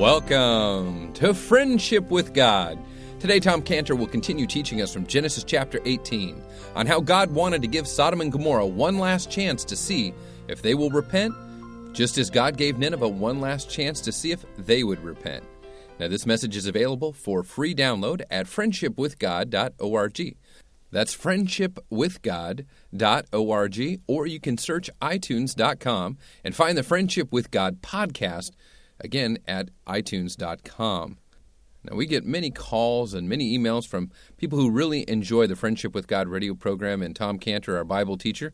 Welcome to Friendship with God. Today, Tom Cantor will continue teaching us from Genesis chapter 18 on how God wanted to give Sodom and Gomorrah one last chance to see if they will repent, just as God gave Nineveh one last chance to see if they would repent. Now, this message is available for free download at friendshipwithgod.org. That's friendshipwithgod.org, or you can search itunes.com and find the Friendship with God podcast again at itunes.com. Now, we get many calls and many emails from people who really enjoy the Friendship with God radio program and Tom Cantor, our Bible teacher.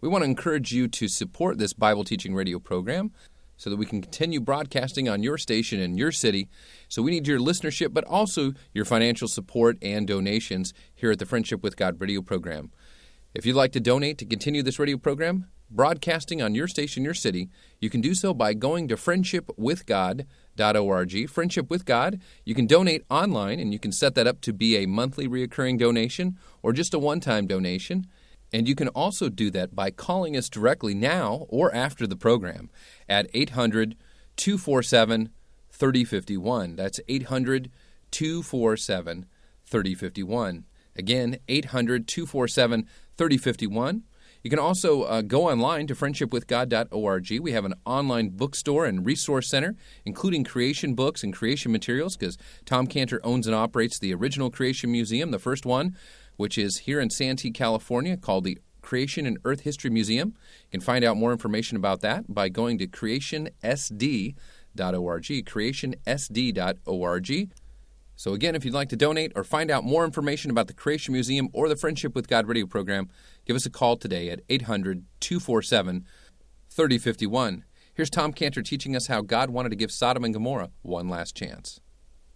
We want to encourage you to support this Bible teaching radio program so that we can continue broadcasting on your station in your city. So we need your listenership, but also your financial support and donations here at the Friendship with God radio program. If you'd like to donate to continue this radio program, broadcasting on your station, your city, you can do so by going to friendshipwithgod.org. Friendship with God. You can donate online, and you can set that up to be a monthly reoccurring donation or just a one time donation. And you can also do that by calling us directly now or after the program at 800 247 3051. That's 800 247 3051. Again, 800 247 3051. You can also uh, go online to friendshipwithgod.org. We have an online bookstore and resource center, including creation books and creation materials, because Tom Cantor owns and operates the original Creation Museum, the first one, which is here in Santee, California, called the Creation and Earth History Museum. You can find out more information about that by going to creationsd.org, creationsd.org. So, again, if you'd like to donate or find out more information about the Creation Museum or the Friendship with God radio program, give us a call today at 800 247 3051. Here's Tom Cantor teaching us how God wanted to give Sodom and Gomorrah one last chance.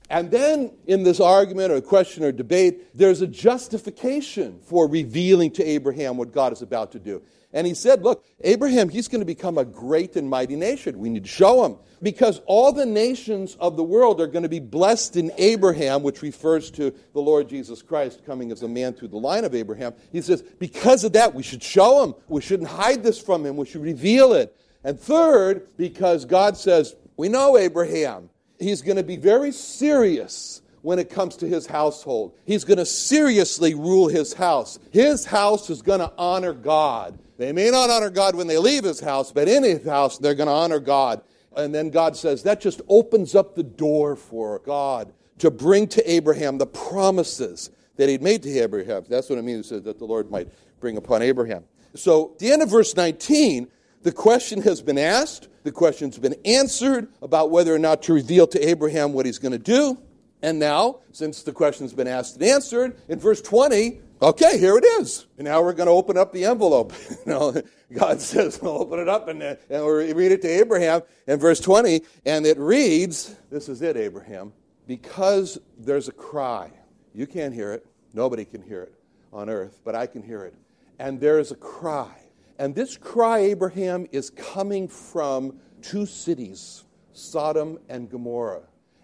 And then in this argument or question or debate, there's a justification for revealing to Abraham what God is about to do. And he said, Look, Abraham, he's going to become a great and mighty nation. We need to show him. Because all the nations of the world are going to be blessed in Abraham, which refers to the Lord Jesus Christ coming as a man through the line of Abraham. He says, Because of that, we should show him. We shouldn't hide this from him. We should reveal it. And third, because God says, We know Abraham he's going to be very serious when it comes to his household. He's going to seriously rule his house. His house is going to honor God. They may not honor God when they leave his house, but in his house, they're going to honor God. And then God says that just opens up the door for God to bring to Abraham the promises that he'd made to Abraham. That's what it means that the Lord might bring upon Abraham. So, at the end of verse 19, the question has been asked, the question's been answered about whether or not to reveal to Abraham what he's going to do. And now, since the question's been asked and answered, in verse 20, okay, here it is. And now we're going to open up the envelope. you know, God says, we'll open it up and, and we read it to Abraham in verse 20. And it reads, This is it, Abraham. Because there's a cry. You can't hear it. Nobody can hear it on earth, but I can hear it. And there is a cry and this cry, Abraham, is coming from two cities, Sodom and Gomorrah.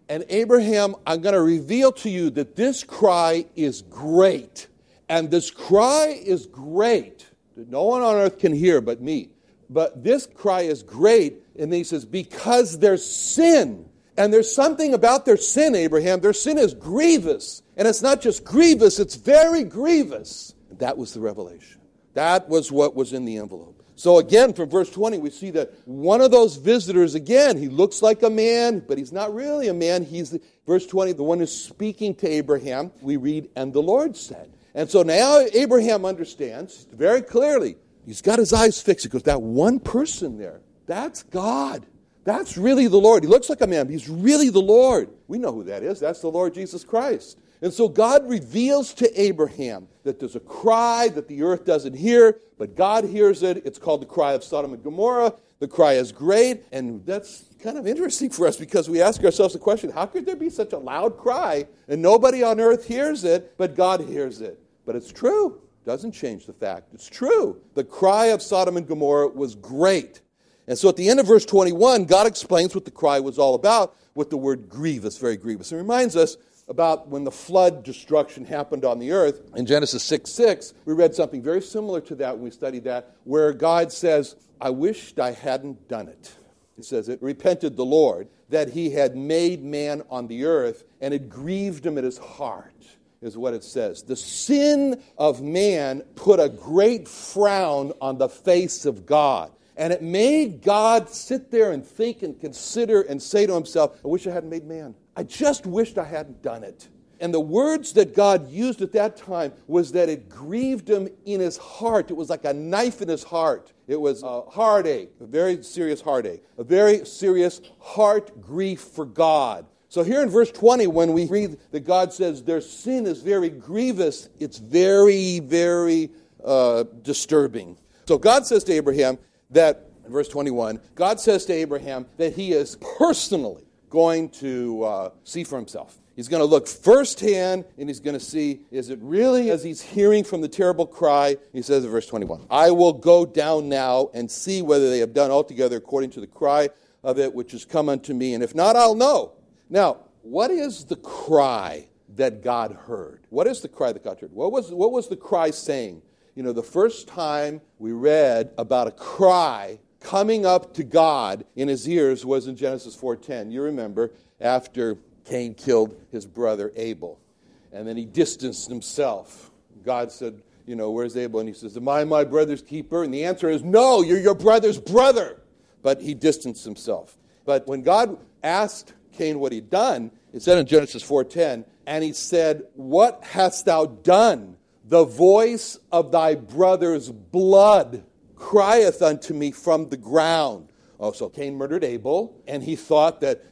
And Abraham, I'm going to reveal to you that this cry is great. And this cry is great no one on earth can hear but me. But this cry is great. And he says, because there's sin. And there's something about their sin, Abraham. Their sin is grievous. And it's not just grievous, it's very grievous. And that was the revelation. That was what was in the envelope. So again, from verse 20, we see that one of those visitors, again, he looks like a man, but he's not really a man. He's, the, verse 20, the one who's speaking to Abraham. We read, and the Lord said. And so now Abraham understands very clearly. He's got his eyes fixed. He goes, that one person there, that's God. That's really the Lord. He looks like a man, but he's really the Lord. We know who that is. That's the Lord Jesus Christ. And so God reveals to Abraham that there's a cry that the earth doesn't hear, but God hears it. It's called the cry of Sodom and Gomorrah. The cry is great, and that's kind of interesting for us because we ask ourselves the question how could there be such a loud cry and nobody on earth hears it, but God hears it? But it's true. Doesn't change the fact. It's true. The cry of Sodom and Gomorrah was great. And so at the end of verse 21, God explains what the cry was all about with the word grievous, very grievous. It reminds us about when the flood destruction happened on the earth in Genesis 6 6, we read something very similar to that when we studied that, where God says, I wished I hadn't done it. It says, It repented the Lord that he had made man on the earth, and it grieved him at his heart, is what it says. The sin of man put a great frown on the face of God. And it made God sit there and think and consider and say to himself, I wish I hadn't made man. I just wished I hadn't done it. And the words that God used at that time was that it grieved him in his heart. It was like a knife in his heart. It was a heartache, a very serious heartache, a very serious heart grief for God. So here in verse 20, when we read that God says their sin is very grievous, it's very, very uh, disturbing. So God says to Abraham that, verse 21, God says to Abraham that he is personally going to uh, see for himself. He's going to look firsthand and he's going to see is it really as he's hearing from the terrible cry? He says in verse 21 I will go down now and see whether they have done altogether according to the cry of it which has come unto me, and if not, I'll know. Now, what is the cry that God heard? What is the cry that God heard? What was, what was the cry saying? You know, the first time we read about a cry coming up to God in his ears was in Genesis 4:10. You remember after Cain killed his brother Abel. And then he distanced himself. God said, You know, where's Abel? And he says, Am I my brother's keeper? And the answer is, No, you're your brother's brother. But he distanced himself. But when God asked Cain what he'd done, it said in Genesis 4:10, and he said, What hast thou done? The voice of thy brother's blood crieth unto me from the ground. Oh, so Cain murdered Abel, and he thought that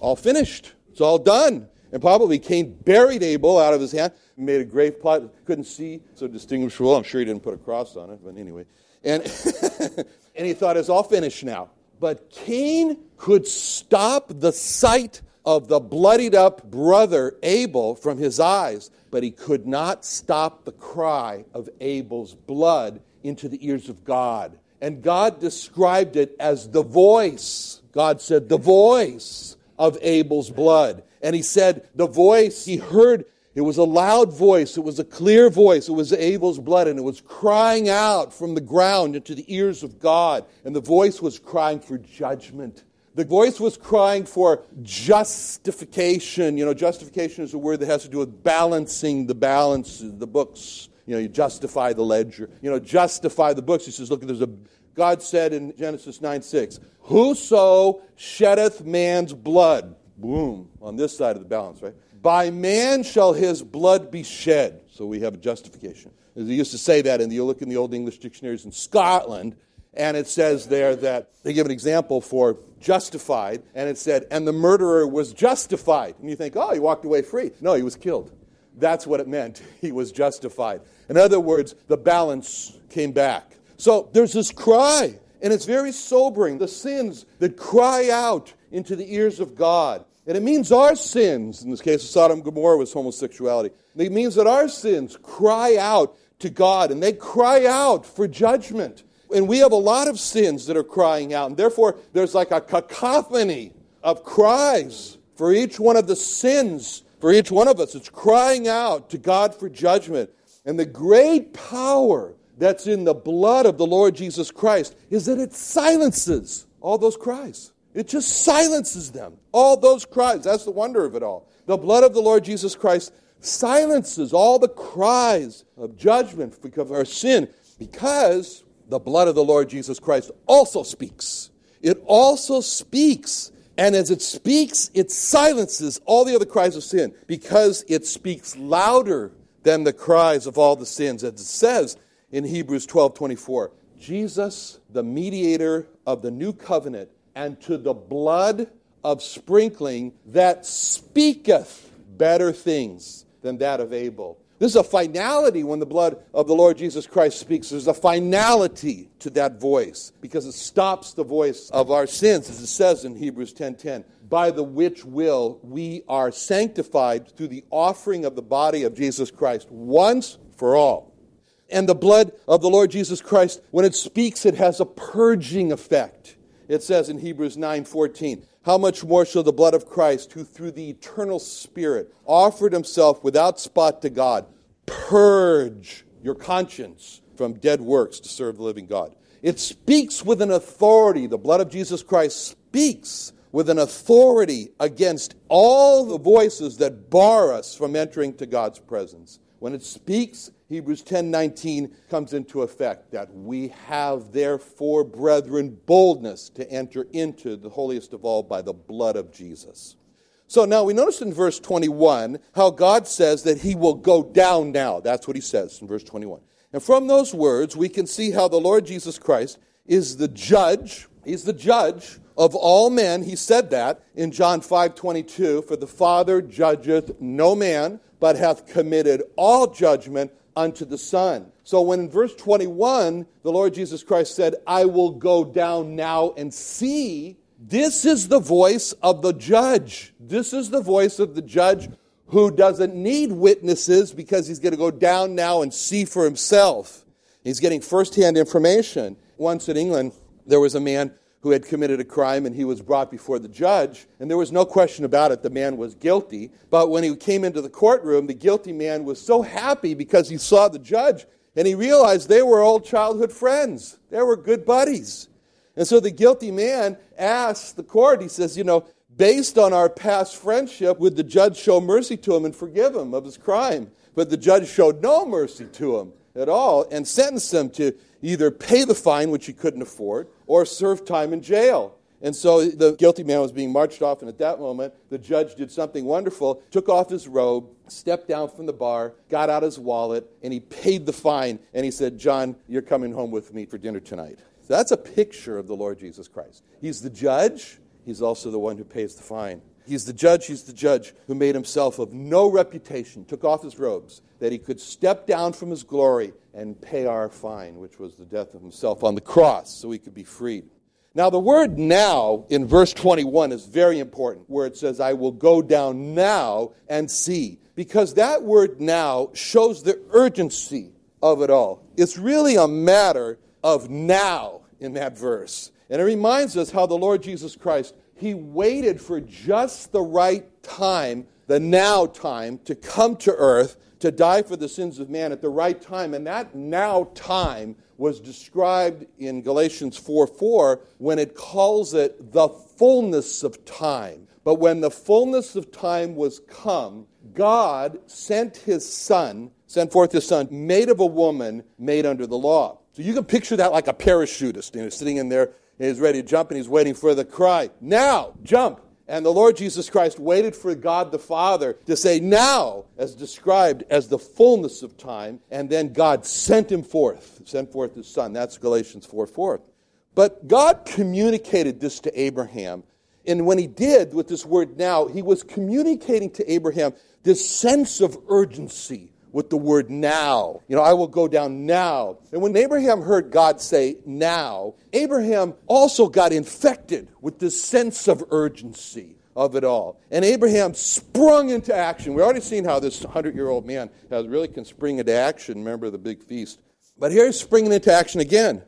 all finished. It's all done. And probably Cain buried Abel out of his hand, made a grave plot, couldn't see, so distinguishable. I'm sure he didn't put a cross on it, but anyway. And, and he thought it's all finished now. But Cain could stop the sight of the bloodied up brother Abel from his eyes, but he could not stop the cry of Abel's blood into the ears of God. And God described it as the voice. God said, the voice of Abel's blood. And he said, the voice he heard, it was a loud voice, it was a clear voice, it was Abel's blood, and it was crying out from the ground into the ears of God. And the voice was crying for judgment. The voice was crying for justification. You know, justification is a word that has to do with balancing the balance, the books. You know, you justify the ledger. You know, justify the books. He says, look, there's a God said in Genesis 9 6, Whoso sheddeth man's blood, boom, on this side of the balance, right? By man shall his blood be shed. So we have a justification. They used to say that, and you look in the old English dictionaries in Scotland, and it says there that they give an example for justified, and it said, and the murderer was justified. And you think, oh, he walked away free. No, he was killed. That's what it meant. He was justified. In other words, the balance came back. So there's this cry, and it's very sobering the sins that cry out into the ears of God. And it means our sins, in this case of Sodom and Gomorrah was homosexuality. It means that our sins cry out to God, and they cry out for judgment. And we have a lot of sins that are crying out, and therefore there's like a cacophony of cries for each one of the sins, for each one of us. It's crying out to God for judgment. And the great power that's in the blood of the Lord Jesus Christ is that it silences all those cries. It just silences them. All those cries. That's the wonder of it all. The blood of the Lord Jesus Christ silences all the cries of judgment because of our sin because the blood of the Lord Jesus Christ also speaks. It also speaks. And as it speaks, it silences all the other cries of sin because it speaks louder than the cries of all the sins. As it says in Hebrews 12 24. Jesus, the mediator of the new covenant, and to the blood of sprinkling that speaketh better things than that of Abel. This is a finality when the blood of the Lord Jesus Christ speaks. There's a finality to that voice because it stops the voice of our sins, as it says in Hebrews 10:10, by the which will we are sanctified through the offering of the body of Jesus Christ once for all. And the blood of the Lord Jesus Christ, when it speaks, it has a purging effect. It says in Hebrews 9:14, "How much more shall the blood of Christ, who through the eternal Spirit offered himself without spot to God, purge your conscience from dead works to serve the living God?" It speaks with an authority. The blood of Jesus Christ speaks with an authority against all the voices that bar us from entering to God's presence. When it speaks, Hebrews 10:19 comes into effect that we have therefore brethren boldness to enter into the holiest of all by the blood of Jesus. So now we notice in verse 21 how God says that he will go down now. That's what he says in verse 21. And from those words, we can see how the Lord Jesus Christ is the judge. He's the judge of all men. He said that in John 5:22, For the Father judgeth no man, but hath committed all judgment unto the Son. So when in verse 21, the Lord Jesus Christ said, I will go down now and see, this is the voice of the judge. This is the voice of the judge who doesn't need witnesses because he's going to go down now and see for himself. He's getting firsthand information. Once in England, there was a man who had committed a crime and he was brought before the judge, and there was no question about it, the man was guilty. But when he came into the courtroom, the guilty man was so happy because he saw the judge and he realized they were old childhood friends, they were good buddies. And so the guilty man asked the court, he says, You know, based on our past friendship, would the judge show mercy to him and forgive him of his crime? But the judge showed no mercy to him at all and sentenced him to either pay the fine, which he couldn't afford, or serve time in jail. And so the guilty man was being marched off, and at that moment, the judge did something wonderful, took off his robe, stepped down from the bar, got out his wallet, and he paid the fine. And he said, John, you're coming home with me for dinner tonight. So that's a picture of the Lord Jesus Christ. He's the judge, he's also the one who pays the fine. He's the judge, he's the judge who made himself of no reputation, took off his robes, that he could step down from his glory and pay our fine, which was the death of himself on the cross, so we could be freed. Now, the word now in verse 21 is very important, where it says, I will go down now and see, because that word now shows the urgency of it all. It's really a matter of now in that verse. And it reminds us how the Lord Jesus Christ he waited for just the right time, the now time, to come to earth to die for the sins of man at the right time. And that now time was described in Galatians 4 4 when it calls it the fullness of time. But when the fullness of time was come, God sent his son, sent forth his son, made of a woman, made under the law. So you can picture that like a parachutist, you know, sitting in there He's ready to jump and he's waiting for the cry. Now, jump. And the Lord Jesus Christ waited for God the Father to say, now, as described as the fullness of time. And then God sent him forth, sent forth his son. That's Galatians 4 4. But God communicated this to Abraham. And when he did with this word now, he was communicating to Abraham this sense of urgency with the word now. You know, I will go down now. And when Abraham heard God say now, Abraham also got infected with this sense of urgency of it all. And Abraham sprung into action. We've already seen how this 100 year old man has, really can spring into action. Remember the big feast. But here he's springing into action again.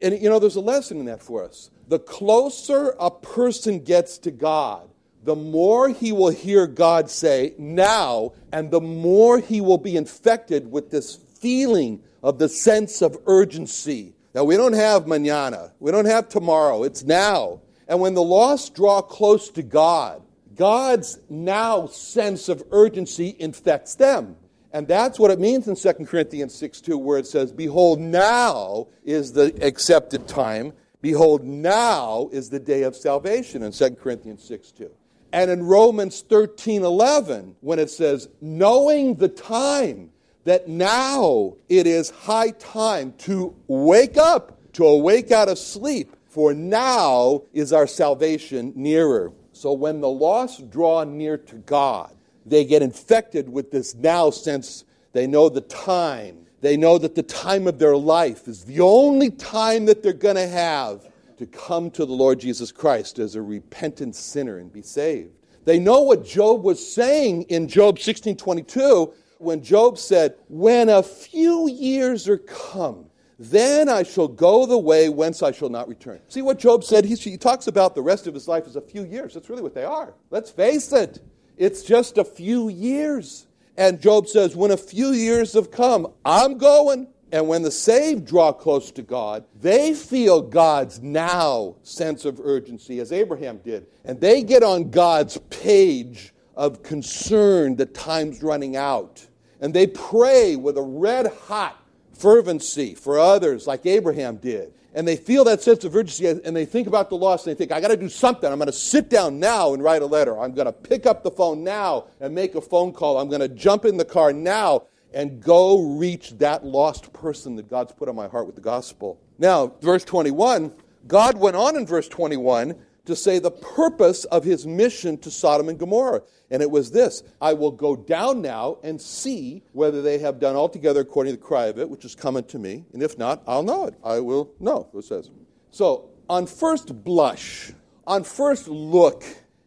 And you know, there's a lesson in that for us. The closer a person gets to God, the more he will hear God say now, and the more he will be infected with this feeling of the sense of urgency. Now, we don't have manana, we don't have tomorrow, it's now. And when the lost draw close to God, God's now sense of urgency infects them. And that's what it means in 2 Corinthians 6 2, where it says, Behold, now is the accepted time. Behold, now is the day of salvation in 2 Corinthians 6 2. And in Romans 13 11, when it says, knowing the time, that now it is high time to wake up, to awake out of sleep, for now is our salvation nearer. So when the lost draw near to God, they get infected with this now sense they know the time. They know that the time of their life is the only time that they're going to have to come to the Lord Jesus Christ as a repentant sinner and be saved. They know what Job was saying in Job 16:22 when Job said, "When a few years are come, then I shall go the way whence I shall not return." See what Job said? He, he talks about the rest of his life as a few years. That's really what they are. Let's face it. It's just a few years. And Job says, "When a few years have come, I'm going." And when the saved draw close to God, they feel God's now sense of urgency, as Abraham did. And they get on God's page of concern that time's running out. And they pray with a red hot fervency for others, like Abraham did. And they feel that sense of urgency and they think about the loss and they think, I got to do something. I'm going to sit down now and write a letter. I'm going to pick up the phone now and make a phone call. I'm going to jump in the car now and go reach that lost person that God's put on my heart with the gospel. Now, verse 21, God went on in verse 21 to say the purpose of his mission to Sodom and Gomorrah. And it was this I will go down now and see whether they have done altogether according to the cry of it, which is coming to me. And if not, I'll know it. I will know, it says. So, on first blush, on first look,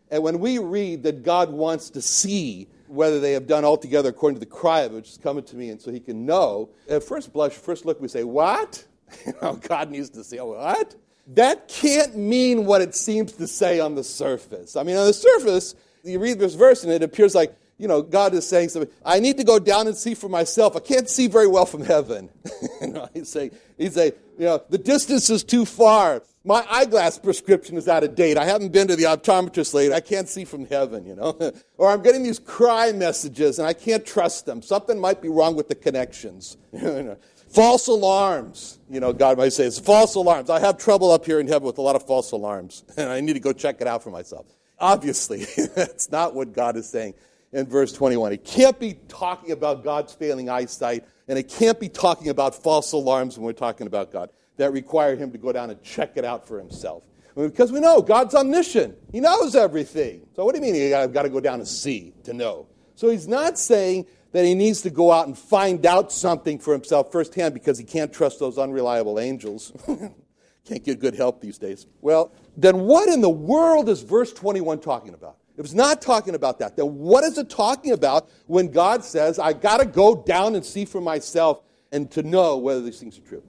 and when we read that God wants to see whether they have done altogether according to the cry of it, which is coming to me, and so he can know, at first blush, first look, we say, What? You know, God needs to see, what? That can't mean what it seems to say on the surface. I mean, on the surface, you read this verse and it appears like, you know, God is saying something. I need to go down and see for myself. I can't see very well from heaven. you know, he's saying, he's saying, you know, the distance is too far. My eyeglass prescription is out of date. I haven't been to the optometrist lately. I can't see from heaven, you know. or I'm getting these cry messages and I can't trust them. Something might be wrong with the connections. false alarms. You know, God might say, it's false alarms. I have trouble up here in heaven with a lot of false alarms, and I need to go check it out for myself. Obviously, that's not what God is saying in verse 21. It can't be talking about God's failing eyesight, and it can't be talking about false alarms when we're talking about God that require him to go down and check it out for himself. Because we know God's omniscient, He knows everything. So, what do you mean I've got to go down and see to know? So, He's not saying that he needs to go out and find out something for himself firsthand because he can't trust those unreliable angels. can't get good help these days. Well, then what in the world is verse 21 talking about? If it's not talking about that, then what is it talking about when God says, I got to go down and see for myself and to know whether these things are true?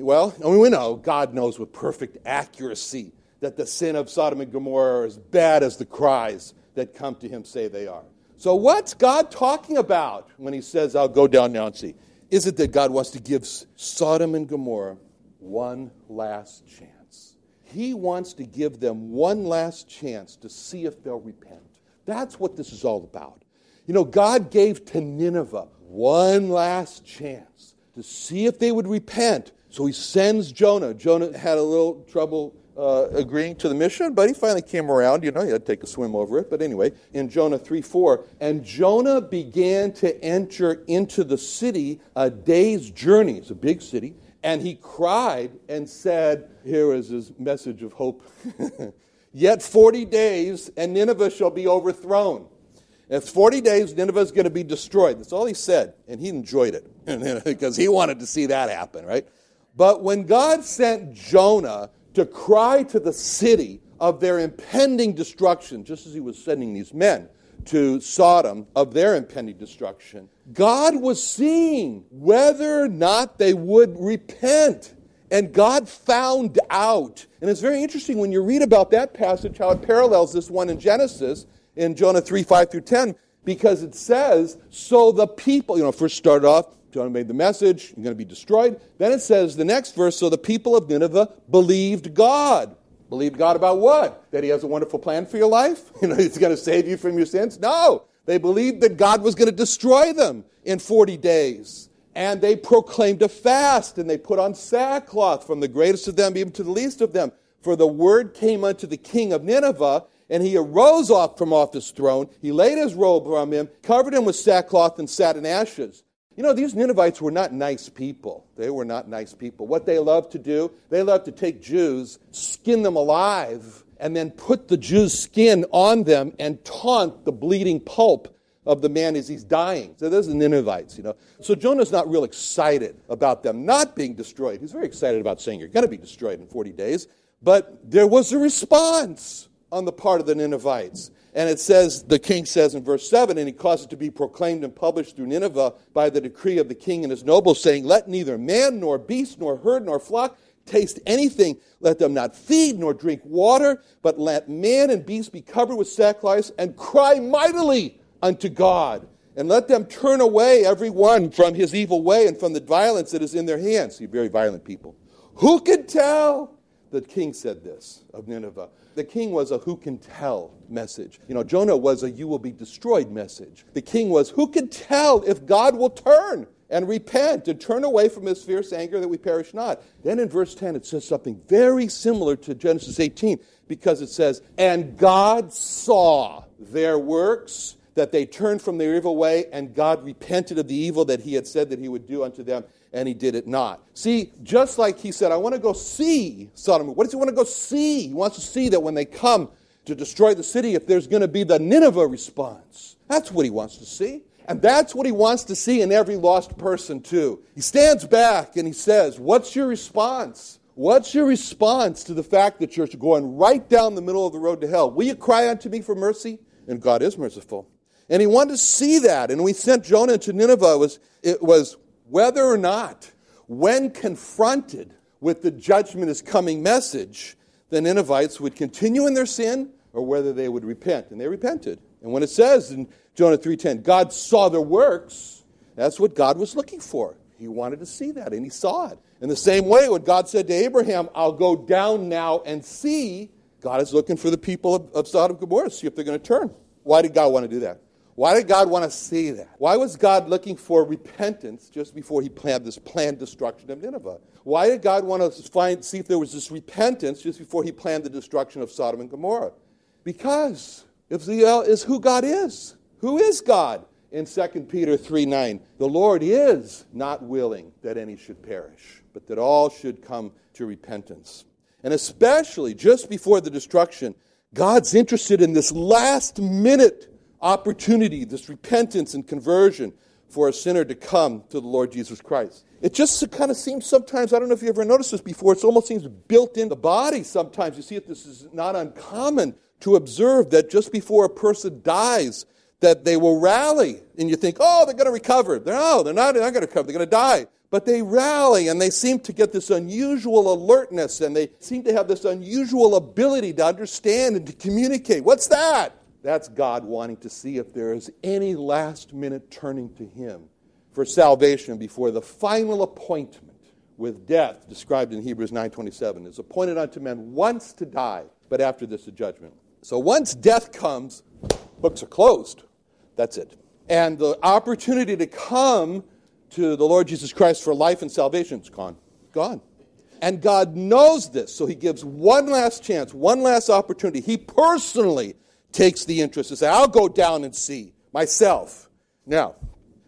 Well, I mean, we know God knows with perfect accuracy that the sin of Sodom and Gomorrah are as bad as the cries that come to him say they are. So, what's God talking about when he says, I'll go down now and see? Is it that God wants to give Sodom and Gomorrah one last chance? He wants to give them one last chance to see if they'll repent. That's what this is all about. You know, God gave to Nineveh one last chance to see if they would repent. So he sends Jonah. Jonah had a little trouble uh, agreeing to the mission, but he finally came around. You know, he had to take a swim over it. But anyway, in Jonah 3 4, and Jonah began to enter into the city a day's journey. It's a big city. And he cried and said, Here is his message of hope. Yet 40 days, and Nineveh shall be overthrown. If 40 days, Nineveh is going to be destroyed. That's all he said. And he enjoyed it because he wanted to see that happen, right? But when God sent Jonah to cry to the city of their impending destruction, just as he was sending these men to Sodom of their impending destruction. God was seeing whether or not they would repent. And God found out. And it's very interesting when you read about that passage how it parallels this one in Genesis in Jonah 3 5 through 10, because it says, So the people, you know, first started off, Jonah made the message, you're going to be destroyed. Then it says, the next verse, so the people of Nineveh believed God. Believed God about what? That He has a wonderful plan for your life? You know, He's going to save you from your sins? No. They believed that God was going to destroy them in 40 days. And they proclaimed a fast, and they put on sackcloth from the greatest of them even to the least of them. For the word came unto the king of Nineveh, and he arose off from off his throne. He laid his robe from him, covered him with sackcloth, and sat in ashes. You know, these Ninevites were not nice people. They were not nice people. What they loved to do, they loved to take Jews, skin them alive, and then put the Jew's skin on them and taunt the bleeding pulp of the man as he's dying. So those are the Ninevites, you know. So Jonah's not real excited about them not being destroyed. He's very excited about saying you're going to be destroyed in 40 days. But there was a response on the part of the Ninevites. And it says, the king says in verse 7, and he caused it to be proclaimed and published through Nineveh by the decree of the king and his nobles, saying, Let neither man nor beast nor herd nor flock taste anything. Let them not feed nor drink water, but let man and beast be covered with sackcloth and cry mightily unto God. and let them turn away every one from his evil way and from the violence that is in their hands. See, very violent people. Who could tell? The king said this of Nineveh. The king was a who can tell message. You know, Jonah was a you will be destroyed message. The king was who can tell if God will turn and repent and turn away from his fierce anger that we perish not. Then in verse 10, it says something very similar to Genesis 18 because it says, And God saw their works, that they turned from their evil way, and God repented of the evil that he had said that he would do unto them, and he did it not. See, just like he said, I want to go see Sodom. What does he want to go see? He wants to see that when they come to destroy the city, if there's going to be the Nineveh response. That's what he wants to see. And that's what he wants to see in every lost person, too. He stands back and he says, What's your response? What's your response to the fact that you're going right down the middle of the road to hell? Will you cry unto me for mercy? And God is merciful. And he wanted to see that. And we sent Jonah to Nineveh. It was, it was whether or not, when confronted with the judgment is coming message, the Ninevites would continue in their sin or whether they would repent. And they repented. And when it says in Jonah 3:10, God saw their works, that's what God was looking for. He wanted to see that, and he saw it. In the same way, when God said to Abraham, I'll go down now and see, God is looking for the people of, of Sodom and Gomorrah, see if they're going to turn. Why did God want to do that? Why did God want to see that? Why was God looking for repentance just before he planned this planned destruction of Nineveh? Why did God want to find, see if there was this repentance just before he planned the destruction of Sodom and Gomorrah? Because if Ziel is who God is. Who is God? In 2 Peter 3 9, the Lord is not willing that any should perish, but that all should come to repentance. And especially just before the destruction, God's interested in this last minute opportunity, this repentance and conversion for a sinner to come to the Lord Jesus Christ. It just kind of seems sometimes, I don't know if you ever noticed this before, it almost seems built in the body sometimes. You see it, this is not uncommon to observe that just before a person dies, that they will rally. And you think, oh, they're going to recover. They're, no, they're not, they're not going to recover. They're going to die. But they rally and they seem to get this unusual alertness and they seem to have this unusual ability to understand and to communicate. What's that? That's God wanting to see if there is any last minute turning to Him for salvation before the final appointment with death described in Hebrews 9:27 is appointed unto men once to die, but after this a judgment. So once death comes, books are closed. That's it. And the opportunity to come to the Lord Jesus Christ for life and salvation is gone. Gone. And God knows this, so He gives one last chance, one last opportunity. He personally takes the interest and says, I'll go down and see myself. Now,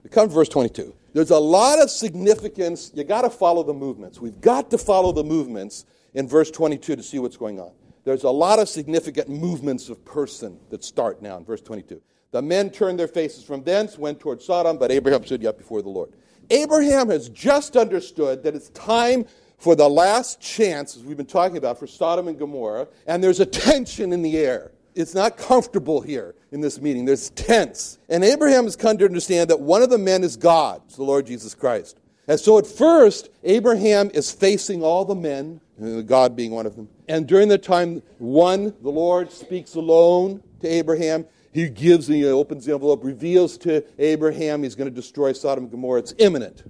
we come to verse 22. There's a lot of significance. You got to follow the movements. We've got to follow the movements in verse 22 to see what's going on. There's a lot of significant movements of person that start now in verse 22. The men turned their faces from thence, went toward Sodom, but Abraham stood yet before the Lord. Abraham has just understood that it's time for the last chance, as we've been talking about, for Sodom and Gomorrah, and there's a tension in the air. It's not comfortable here in this meeting. There's tense. And Abraham has come to understand that one of the men is God, the Lord Jesus Christ. And so at first, Abraham is facing all the men, God being one of them. And during the time, one, the Lord speaks alone to Abraham. He gives, he opens the envelope, reveals to Abraham he's going to destroy Sodom and Gomorrah. It's imminent.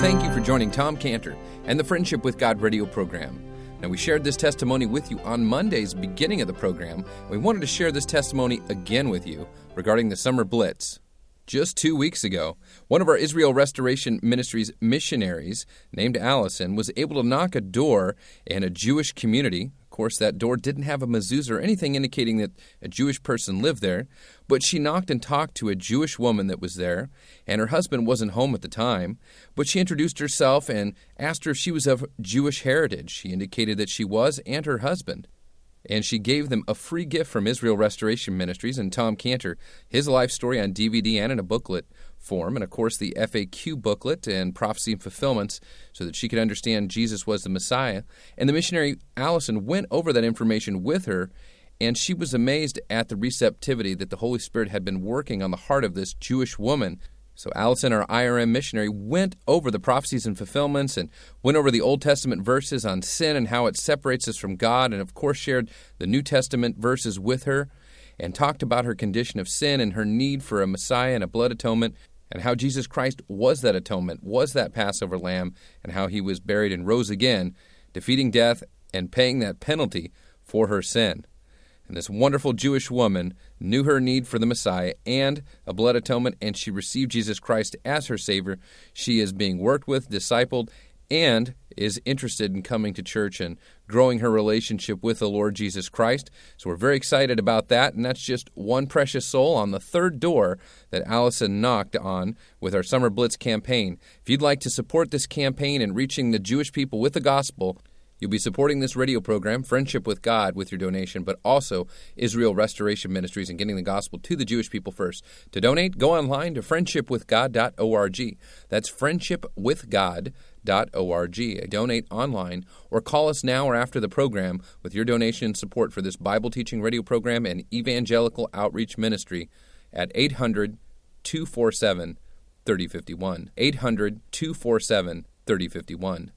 Thank you for joining Tom Cantor and the Friendship with God radio program. Now, we shared this testimony with you on Monday's beginning of the program. We wanted to share this testimony again with you regarding the summer blitz. Just two weeks ago, one of our Israel Restoration Ministries missionaries, named Allison, was able to knock a door in a Jewish community. Of course, that door didn't have a mezuzah or anything indicating that a Jewish person lived there, but she knocked and talked to a Jewish woman that was there, and her husband wasn't home at the time. But she introduced herself and asked her if she was of Jewish heritage. She indicated that she was, and her husband and she gave them a free gift from Israel Restoration Ministries and Tom Cantor, his life story on DVD and in a booklet form, and of course the FAQ booklet and prophecy and fulfillments, so that she could understand Jesus was the Messiah. And the missionary Allison went over that information with her, and she was amazed at the receptivity that the Holy Spirit had been working on the heart of this Jewish woman so Allison, our IRM missionary, went over the prophecies and fulfillments and went over the Old Testament verses on sin and how it separates us from God, and of course shared the New Testament verses with her. and talked about her condition of sin and her need for a Messiah and a blood atonement, and how Jesus Christ was that atonement, was that Passover lamb, and how he was buried and rose again, defeating death and paying that penalty for her sin. And this wonderful Jewish woman knew her need for the Messiah and a blood atonement, and she received Jesus Christ as her Savior. She is being worked with, discipled, and is interested in coming to church and growing her relationship with the Lord Jesus Christ. So we're very excited about that, and that's just one precious soul on the third door that Allison knocked on with our Summer Blitz campaign. If you'd like to support this campaign and reaching the Jewish people with the gospel, You'll be supporting this radio program, Friendship with God, with your donation, but also Israel Restoration Ministries and getting the gospel to the Jewish people first. To donate, go online to friendshipwithgod.org. That's friendshipwithgod.org. Donate online or call us now or after the program with your donation and support for this Bible teaching radio program and evangelical outreach ministry at 800 247 3051. 800 247 3051.